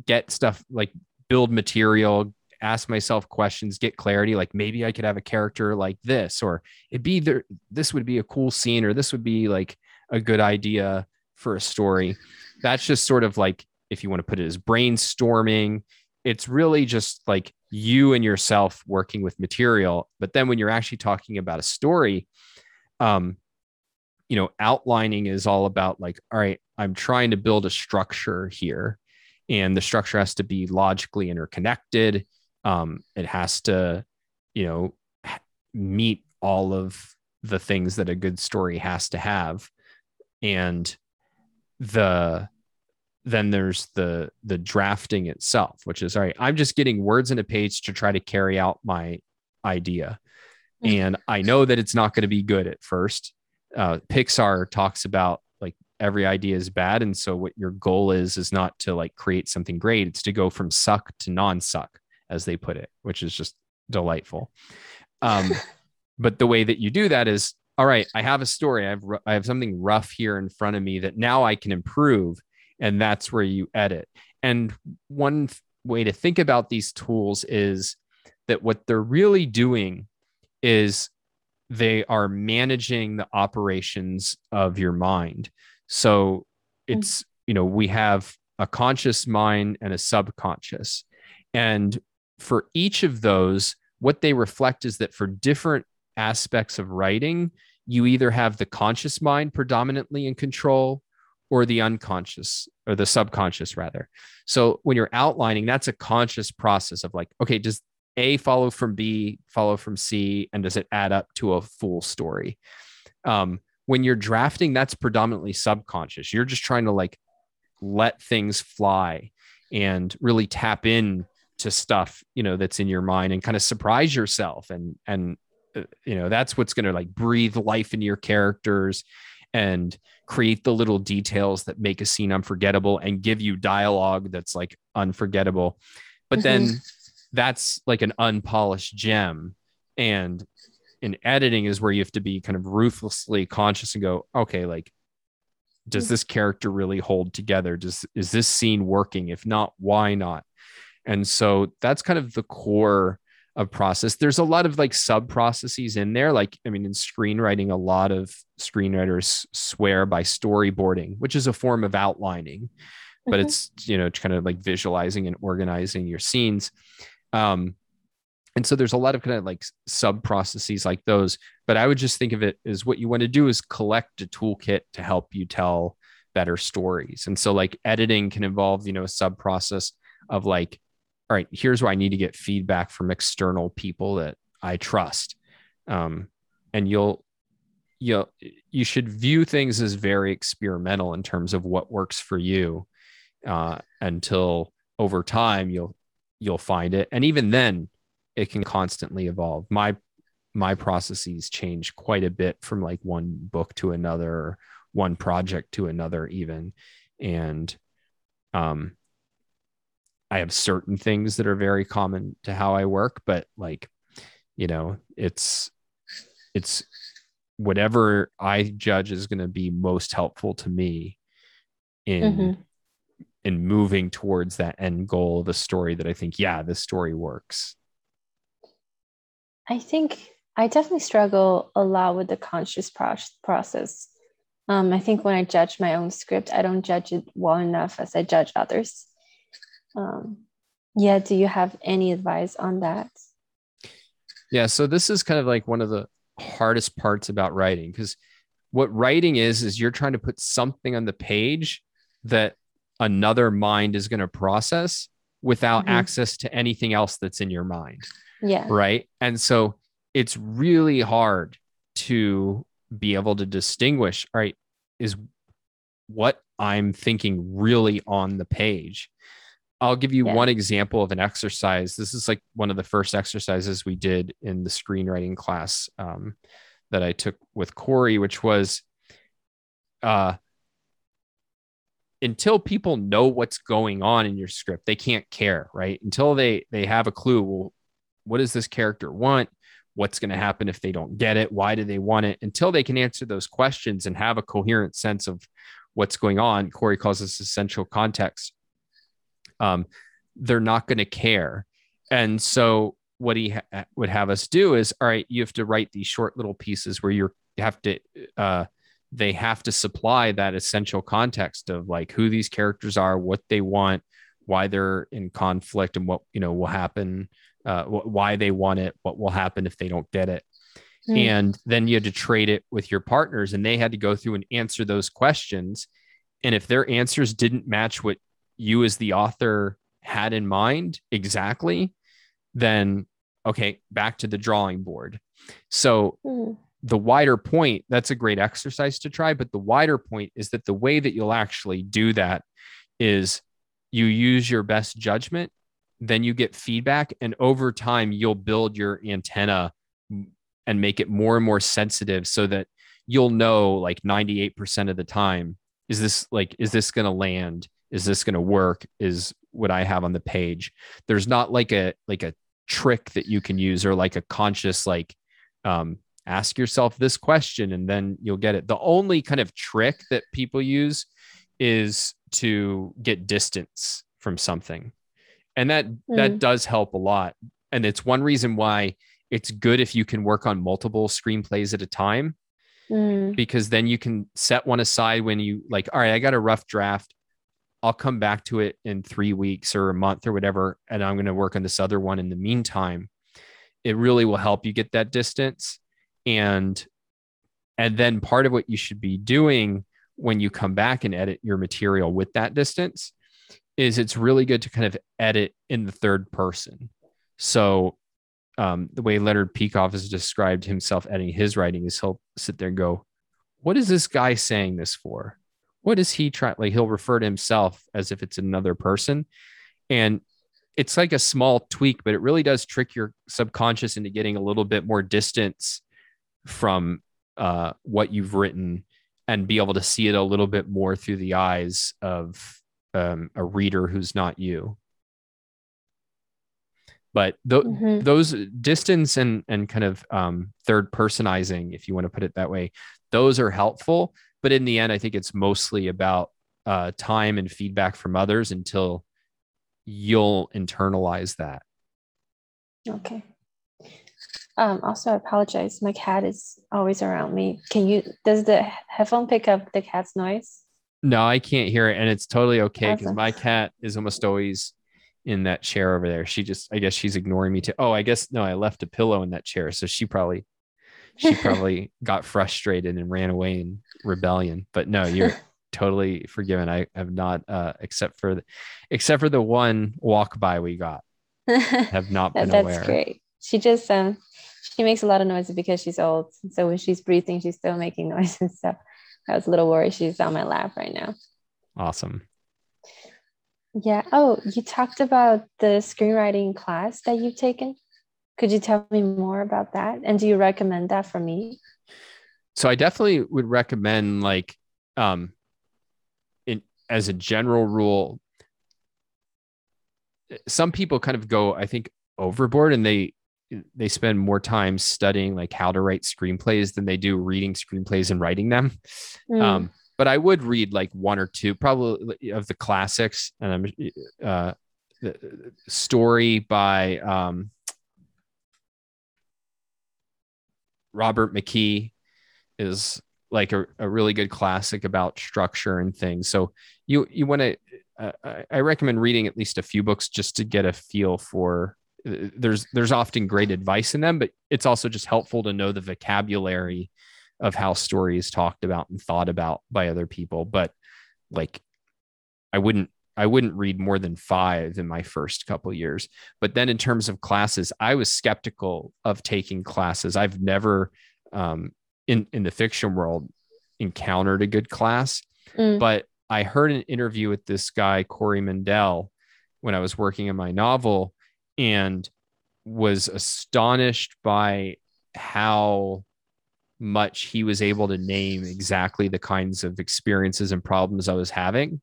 get stuff like build material, ask myself questions, get clarity. Like maybe I could have a character like this, or it'd be there. This would be a cool scene, or this would be like a good idea for a story. That's just sort of like, if you want to put it as brainstorming, it's really just like you and yourself working with material. But then when you're actually talking about a story, um, you know, outlining is all about like, all right, I'm trying to build a structure here, and the structure has to be logically interconnected. Um, it has to, you know, meet all of the things that a good story has to have, and the then there's the the drafting itself which is all right i'm just getting words in a page to try to carry out my idea. Mm-hmm. and i know that it's not going to be good at first. Uh, pixar talks about like every idea is bad and so what your goal is is not to like create something great it's to go from suck to non-suck as they put it which is just delightful. Um, but the way that you do that is all right i have a story i have i have something rough here in front of me that now i can improve and that's where you edit and one way to think about these tools is that what they're really doing is they are managing the operations of your mind. So mm. it's, you know, we have a conscious mind and a subconscious. And for each of those, what they reflect is that for different aspects of writing, you either have the conscious mind predominantly in control or the unconscious or the subconscious rather. So when you're outlining, that's a conscious process of like, okay, does a follow from B, follow from C, and does it add up to a full story? Um, when you're drafting, that's predominantly subconscious. You're just trying to like let things fly and really tap in to stuff, you know, that's in your mind and kind of surprise yourself. And, and, you know, that's what's going to like breathe life into your characters and create the little details that make a scene unforgettable and give you dialogue that's like unforgettable. But mm-hmm. then that's like an unpolished gem and in editing is where you have to be kind of ruthlessly conscious and go okay like does this character really hold together does is this scene working if not why not and so that's kind of the core of process there's a lot of like sub processes in there like i mean in screenwriting a lot of screenwriters swear by storyboarding which is a form of outlining but mm-hmm. it's you know kind of like visualizing and organizing your scenes um, and so there's a lot of kind of like sub processes like those. But I would just think of it as what you want to do is collect a toolkit to help you tell better stories. And so like editing can involve, you know, a sub process of like, all right, here's where I need to get feedback from external people that I trust. Um, and you'll you'll you should view things as very experimental in terms of what works for you uh, until over time you'll you'll find it. And even then, it can constantly evolve. My my processes change quite a bit from like one book to another, one project to another, even. And um I have certain things that are very common to how I work, but like, you know, it's it's whatever I judge is going to be most helpful to me in mm-hmm in moving towards that end goal of a story that I think, yeah, this story works? I think I definitely struggle a lot with the conscious pro- process. Um, I think when I judge my own script, I don't judge it well enough as I judge others. Um, yeah, do you have any advice on that? Yeah, so this is kind of like one of the hardest parts about writing because what writing is is you're trying to put something on the page that another mind is going to process without mm-hmm. access to anything else that's in your mind. Yeah. Right. And so it's really hard to be able to distinguish, all right, is what I'm thinking really on the page. I'll give you yeah. one example of an exercise. This is like one of the first exercises we did in the screenwriting class um, that I took with Corey, which was uh, until people know what's going on in your script, they can't care, right? Until they they have a clue, well, what does this character want? What's going to happen if they don't get it? Why do they want it? Until they can answer those questions and have a coherent sense of what's going on, Corey calls this essential context. Um, they're not going to care. And so what he ha- would have us do is, all right, you have to write these short little pieces where you're, have to uh, they have to supply that essential context of like who these characters are, what they want, why they're in conflict, and what you know will happen, uh, wh- why they want it, what will happen if they don't get it. Mm. And then you had to trade it with your partners, and they had to go through and answer those questions. And if their answers didn't match what you as the author had in mind exactly, then okay, back to the drawing board. So mm the wider point, that's a great exercise to try. But the wider point is that the way that you'll actually do that is you use your best judgment, then you get feedback, and over time, you'll build your antenna and make it more and more sensitive so that you'll know like 98% of the time is this like is this going to land is this going to work is what i have on the page there's not like a like a trick that you can use or like a conscious like um ask yourself this question and then you'll get it. The only kind of trick that people use is to get distance from something. And that mm. that does help a lot. And it's one reason why it's good if you can work on multiple screenplays at a time mm. because then you can set one aside when you like all right, I got a rough draft. I'll come back to it in 3 weeks or a month or whatever and I'm going to work on this other one in the meantime. It really will help you get that distance and and then part of what you should be doing when you come back and edit your material with that distance is it's really good to kind of edit in the third person so um, the way leonard peikoff has described himself editing his writing is he'll sit there and go what is this guy saying this for what is he trying like he'll refer to himself as if it's another person and it's like a small tweak but it really does trick your subconscious into getting a little bit more distance from uh, what you've written and be able to see it a little bit more through the eyes of um, a reader who's not you. But th- mm-hmm. those distance and and kind of um, third personizing, if you want to put it that way, those are helpful. But in the end, I think it's mostly about uh, time and feedback from others until you'll internalize that. Okay. Um, also, I apologize. My cat is always around me. Can you? Does the headphone pick up the cat's noise? No, I can't hear it, and it's totally okay because awesome. my cat is almost always in that chair over there. She just, I guess, she's ignoring me too. Oh, I guess no, I left a pillow in that chair, so she probably, she probably got frustrated and ran away in rebellion. But no, you're totally forgiven. I have not, uh, except for, the, except for the one walk by we got, have not been That's aware. That's great. She just um she makes a lot of noises because she's old. So when she's breathing, she's still making noises. So I was a little worried. She's on my lap right now. Awesome. Yeah. Oh, you talked about the screenwriting class that you've taken. Could you tell me more about that? And do you recommend that for me? So I definitely would recommend like um in as a general rule some people kind of go I think overboard and they they spend more time studying like how to write screenplays than they do reading screenplays and writing them. Mm. Um, but I would read like one or two, probably of the classics. And I'm uh, the story by um, Robert McKee is like a, a really good classic about structure and things. So you you want to uh, I recommend reading at least a few books just to get a feel for uh, there's there's often great advice in them, but it's also just helpful to know the vocabulary of how story is talked about and thought about by other people. But like I wouldn't I wouldn't read more than five in my first couple years. But then in terms of classes, I was skeptical of taking classes. I've never um, in in the fiction world encountered a good class, mm. but I heard an interview with this guy Corey Mandell when I was working on my novel, and was astonished by how much he was able to name exactly the kinds of experiences and problems I was having.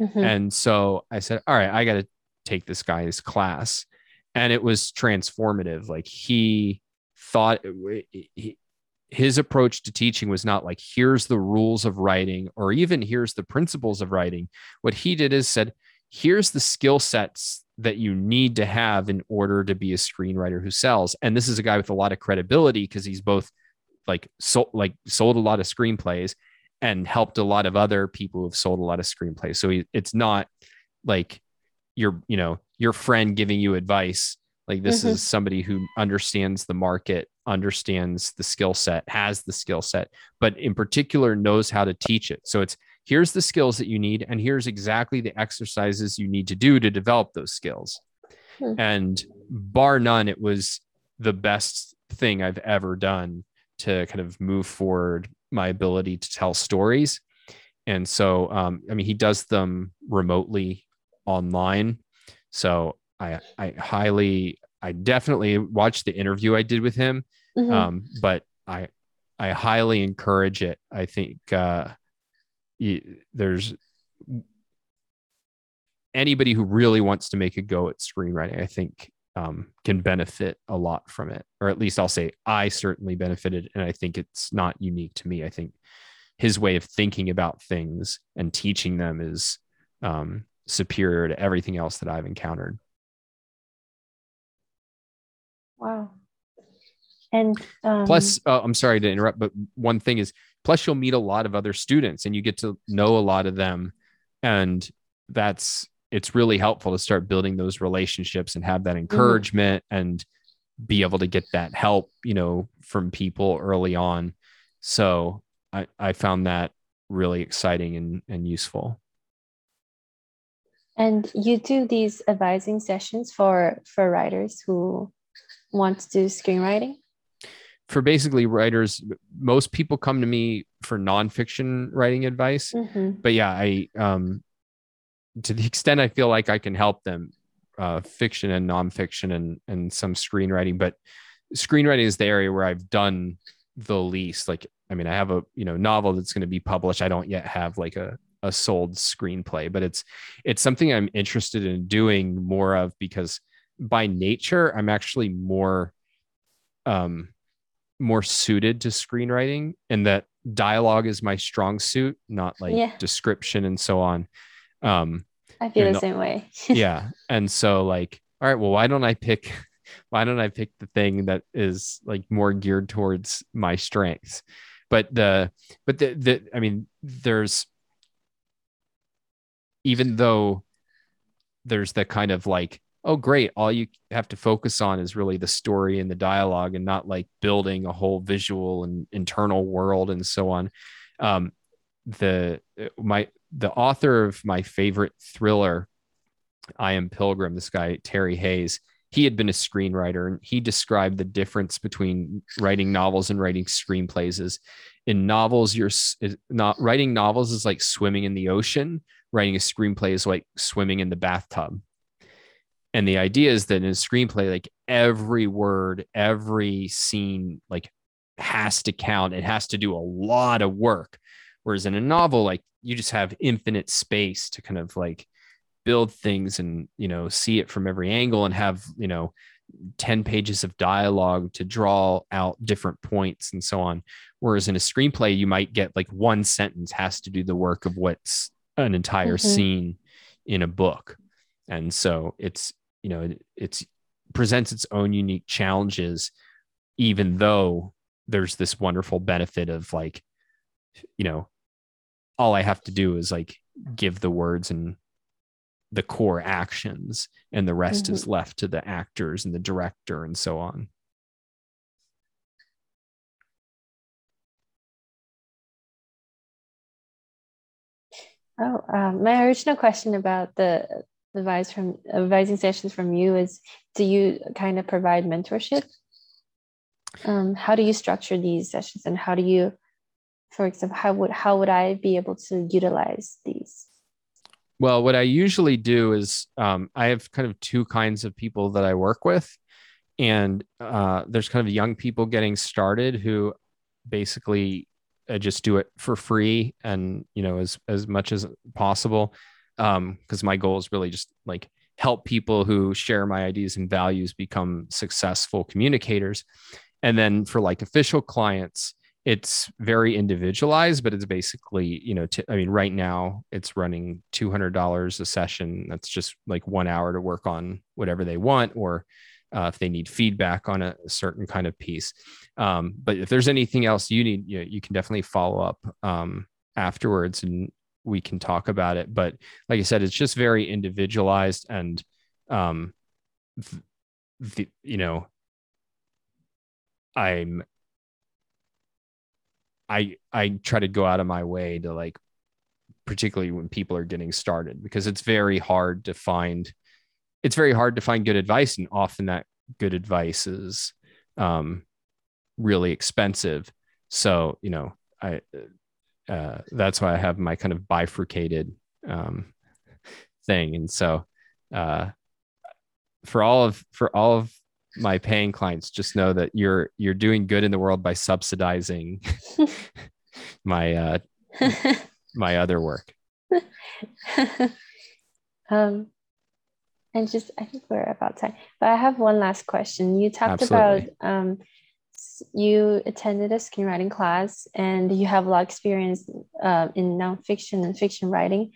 Mm-hmm. And so I said, All right, I got to take this guy's class. And it was transformative. Like he thought he, his approach to teaching was not like, here's the rules of writing or even here's the principles of writing. What he did is said, here's the skill sets that you need to have in order to be a screenwriter who sells. And this is a guy with a lot of credibility because he's both like sold like sold a lot of screenplays and helped a lot of other people who've sold a lot of screenplays. So he, it's not like your, you know, your friend giving you advice. Like this mm-hmm. is somebody who understands the market, understands the skill set, has the skill set, but in particular knows how to teach it. So it's here's the skills that you need, and here's exactly the exercises you need to do to develop those skills. Mm-hmm. And bar none, it was the best thing I've ever done to kind of move forward my ability to tell stories. And so, um, I mean, he does them remotely online. So I, I highly, I definitely watched the interview I did with him. Mm-hmm. Um, but I, I highly encourage it. I think uh, there's anybody who really wants to make a go at screenwriting. I think um, can benefit a lot from it, or at least I'll say I certainly benefited, and I think it's not unique to me. I think his way of thinking about things and teaching them is um, superior to everything else that I've encountered. Wow. And um, plus, uh, I'm sorry to interrupt, but one thing is, plus you'll meet a lot of other students and you get to know a lot of them, and that's it's really helpful to start building those relationships and have that mm-hmm. encouragement mm-hmm. and be able to get that help, you know, from people early on. So I, I found that really exciting and, and useful. And you do these advising sessions for for writers who want to do screenwriting? For basically writers, most people come to me for nonfiction writing advice. Mm-hmm. But yeah, I um to the extent I feel like I can help them, uh, fiction and nonfiction and and some screenwriting. But screenwriting is the area where I've done the least. Like, I mean, I have a you know novel that's going to be published. I don't yet have like a a sold screenplay, but it's it's something I'm interested in doing more of because by nature I'm actually more um more suited to screenwriting and that dialogue is my strong suit, not like yeah. description and so on. Um, I feel the same way. yeah. And so like, all right, well, why don't I pick why don't I pick the thing that is like more geared towards my strengths? But the but the the I mean, there's even though there's the kind of like, oh great, all you have to focus on is really the story and the dialogue and not like building a whole visual and internal world and so on. Um the my the author of my favorite thriller, I Am Pilgrim, this guy, Terry Hayes, he had been a screenwriter and he described the difference between writing novels and writing screenplays is in novels you're not writing novels is like swimming in the ocean writing a screenplay is like swimming in the bathtub. And the idea is that in a screenplay like every word every scene like has to count. It has to do a lot of work whereas in a novel like you just have infinite space to kind of like build things and you know see it from every angle and have you know 10 pages of dialogue to draw out different points and so on whereas in a screenplay you might get like one sentence has to do the work of what's an entire mm-hmm. scene in a book and so it's you know it, it's presents its own unique challenges even though there's this wonderful benefit of like you know all i have to do is like give the words and the core actions and the rest mm-hmm. is left to the actors and the director and so on oh um, my original question about the advice from advising sessions from you is do you kind of provide mentorship um, how do you structure these sessions and how do you for example how would how would i be able to utilize these? Well what i usually do is um, i have kind of two kinds of people that i work with. And uh, there's kind of young people getting started who basically uh, just do it for free and you know as as much as possible. Um because my goal is really just like help people who share my ideas and values become successful communicators. And then for like official clients it's very individualized but it's basically you know t- I mean right now it's running $200 a session. That's just like one hour to work on whatever they want or uh, if they need feedback on a, certain kind of piece. Um, but if there's anything else you need you, you can definitely follow up um, afterwards and we can talk about it. But like i said it's just very individualized and um the, you know i'm i i try to go out of my way to like particularly when people are getting started because it's very hard to find it's very hard to find good advice and often that good advice is um really expensive so you know i uh, that's why I have my kind of bifurcated um, thing. And so, uh, for all of for all of my paying clients, just know that you're you're doing good in the world by subsidizing my uh, my other work. um, and just I think we're about time, but I have one last question. You talked Absolutely. about um, you attended a screenwriting class and you have a lot of experience uh, in nonfiction and fiction writing.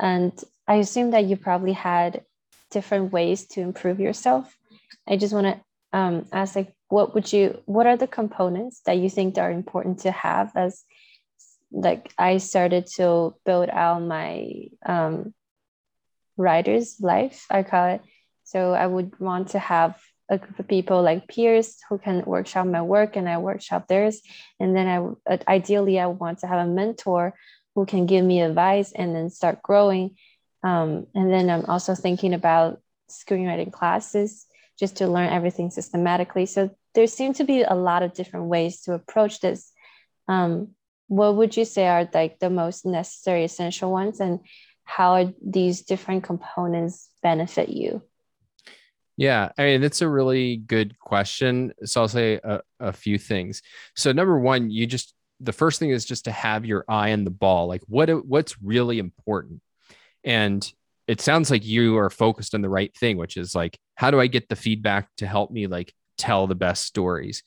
And I assume that you probably had different ways to improve yourself. I just want to um, ask, like, what would you, what are the components that you think are important to have as, like, I started to build out my um, writer's life, I call it. So I would want to have a group of people like peers who can workshop my work and I workshop theirs. And then I uh, ideally I want to have a mentor who can give me advice and then start growing. Um, and then I'm also thinking about screenwriting classes just to learn everything systematically. So there seem to be a lot of different ways to approach this. Um, what would you say are like the most necessary essential ones and how are these different components benefit you? Yeah, I mean, it's a really good question. So I'll say a, a, few things. So number one, you just the first thing is just to have your eye on the ball. Like what what's really important, and it sounds like you are focused on the right thing, which is like how do I get the feedback to help me like tell the best stories.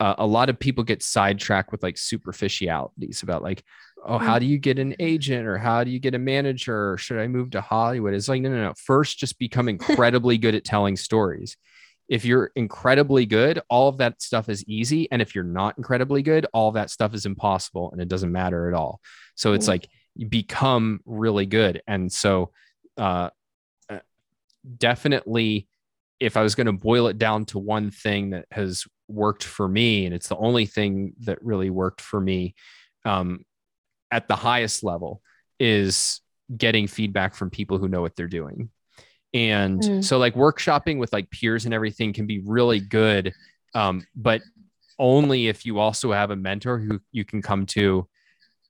Uh, a lot of people get sidetracked with like superficialities about like oh, how mm. do you get an agent or how do you get a manager or should I move to Hollywood? It's like, no, no, no. First, just become incredibly good at telling stories. If you're incredibly good, all of that stuff is easy. And if you're not incredibly good, all that stuff is impossible and it doesn't matter at all. So it's mm. like you become really good. And so, uh, definitely, if I was going to boil it down to one thing that has worked for me, and it's the only thing that really worked for me, um, at the highest level is getting feedback from people who know what they're doing. And mm. so like workshopping with like peers and everything can be really good. Um, but only if you also have a mentor who you can come to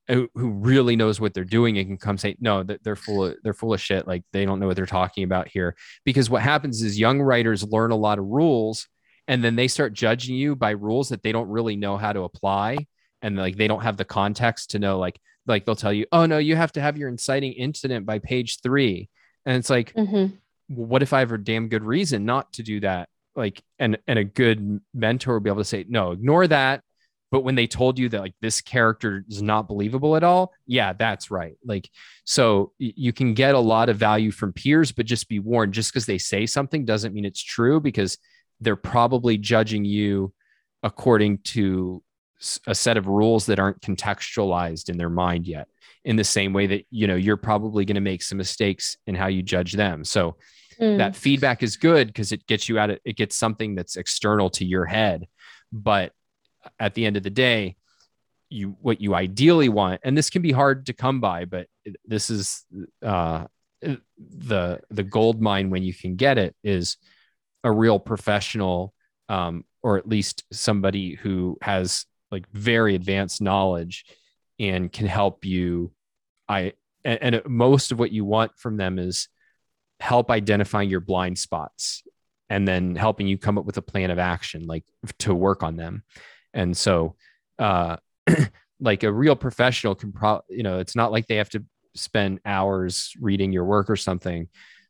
who, who really knows what they're doing and can come say, no, they're full of, they're full of shit. Like they don't know what they're talking about here. Because what happens is young writers learn a lot of rules and then they start judging you by rules that they don't really know how to apply and like they don't have the context to know like like they'll tell you oh no you have to have your inciting incident by page three and it's like mm-hmm. what if i have a damn good reason not to do that like and and a good mentor will be able to say no ignore that but when they told you that like this character is not believable at all yeah that's right. Like so you can get a lot of value from peers but just be warned. Just because they say something doesn't mean it's true because they're probably judging you according to a set of rules that aren't contextualized in their mind yet in the same way that you know you're probably going to make some mistakes in how you judge them. So mm. that feedback is good because it gets you out of it gets something that's external to your head but at the end of the day you what you ideally want and this can be hard to come by but this is uh the the gold mine when you can get it is a real professional um or at least somebody who has like very advanced knowledge and can help you. I and, and most of what you want from them is help identifying your blind spots and then helping you come up with a plan of action like to work on them and so uh like a real professional can pro you know it's not like they have to spend hours reading your work or something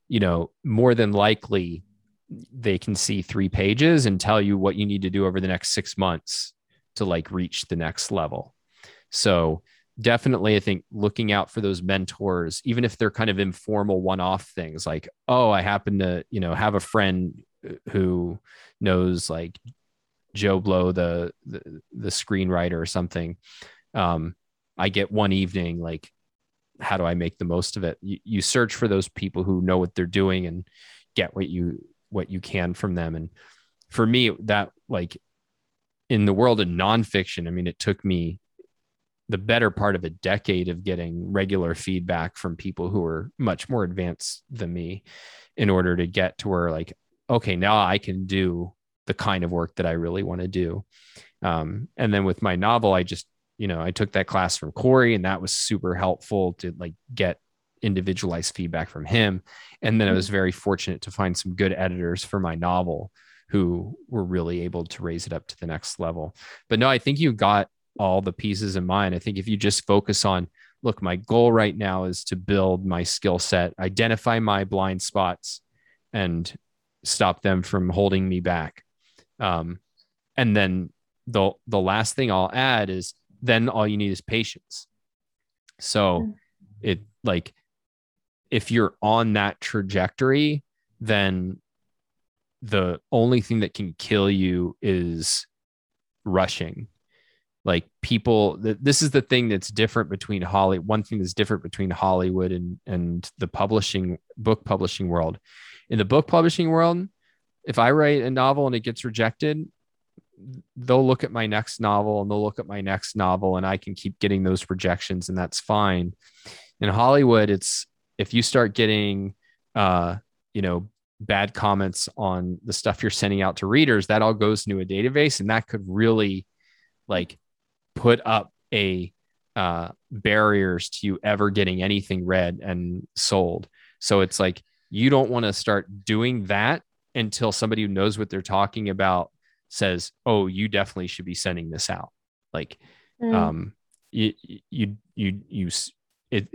you know more than likely they can see three pages and tell you what you need to do over the next six months to like reach the next level. So definitely, I think looking out for those mentors, even if they're kind of informal one-off things like, oh, I happen to, you know, have a friend who knows like Joe Blow, the, the, the screenwriter or something. Um, I get one evening, like, how do I make the most of it? You, you search for those people who know what they're doing and get what you what you can from them. And for me, that like in the world of nonfiction, I mean, it took me the better part of a decade of getting regular feedback from people who are much more advanced than me in order to get to where like okay now i can do the kind of work that i really want to do um, and then with my novel i just you know i took that class from corey and that was super helpful to like get individualized feedback from him and then i was very fortunate to find some good editors for my novel who were really able to raise it up to the next level. But no, I think you got all the pieces in mind. I think if you just focus on, look, my goal right now is to build my skill set, identify my blind spots, and stop them from holding me back. Um, and then the the last thing I'll add is then all you need is patience. So mm. it like if you're on that trajectory, then the only thing that can kill you is rushing like people this is the thing that's different between holly one thing that's different between hollywood and and the publishing book publishing world in the book publishing world if i write a novel and it gets rejected they'll look at my next novel and they'll look at my next novel and i can keep getting those rejections and that's fine in hollywood it's if you start getting uh you know bad comments on the stuff you're sending out to readers, that all goes into a database and that could really like put up a uh, barriers to you ever getting anything read and sold. So it's like you don't want to start doing that until somebody who knows what they're talking about says, "Oh, you definitely should be sending this out." Like, mm. um, you you you you it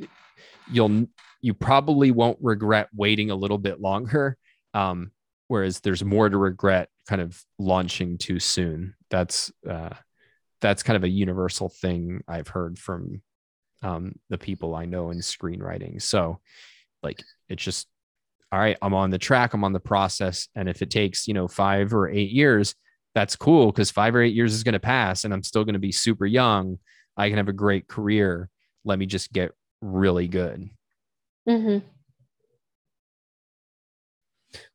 you'll you probably won't regret waiting a little bit longer um, whereas there's more to regret kind of launching too soon. That's uh, that's kind of a universal thing I've heard from um, the people I know in screenwriting. So, like, it's just all right. I'm on the track. I'm on the process, and if it takes you know five or eight years, that's cool because five or eight years is going to pass, and I'm still going to be super young. I can have a great career. Let me just get really good. Mm-hmm.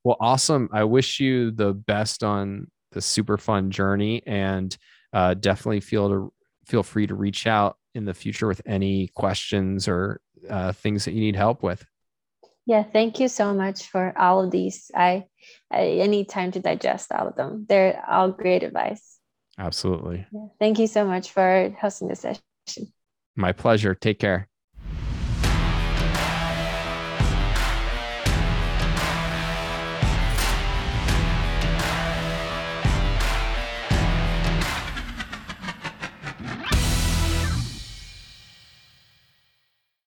Well, awesome. I wish you the best on the super fun journey and uh, definitely feel to feel free to reach out in the future with any questions or uh, things that you need help with. Yeah, thank you so much for all of these. I, I, I need time to digest all of them. They're all great advice. Absolutely. Yeah, thank you so much for hosting this session. My pleasure. Take care.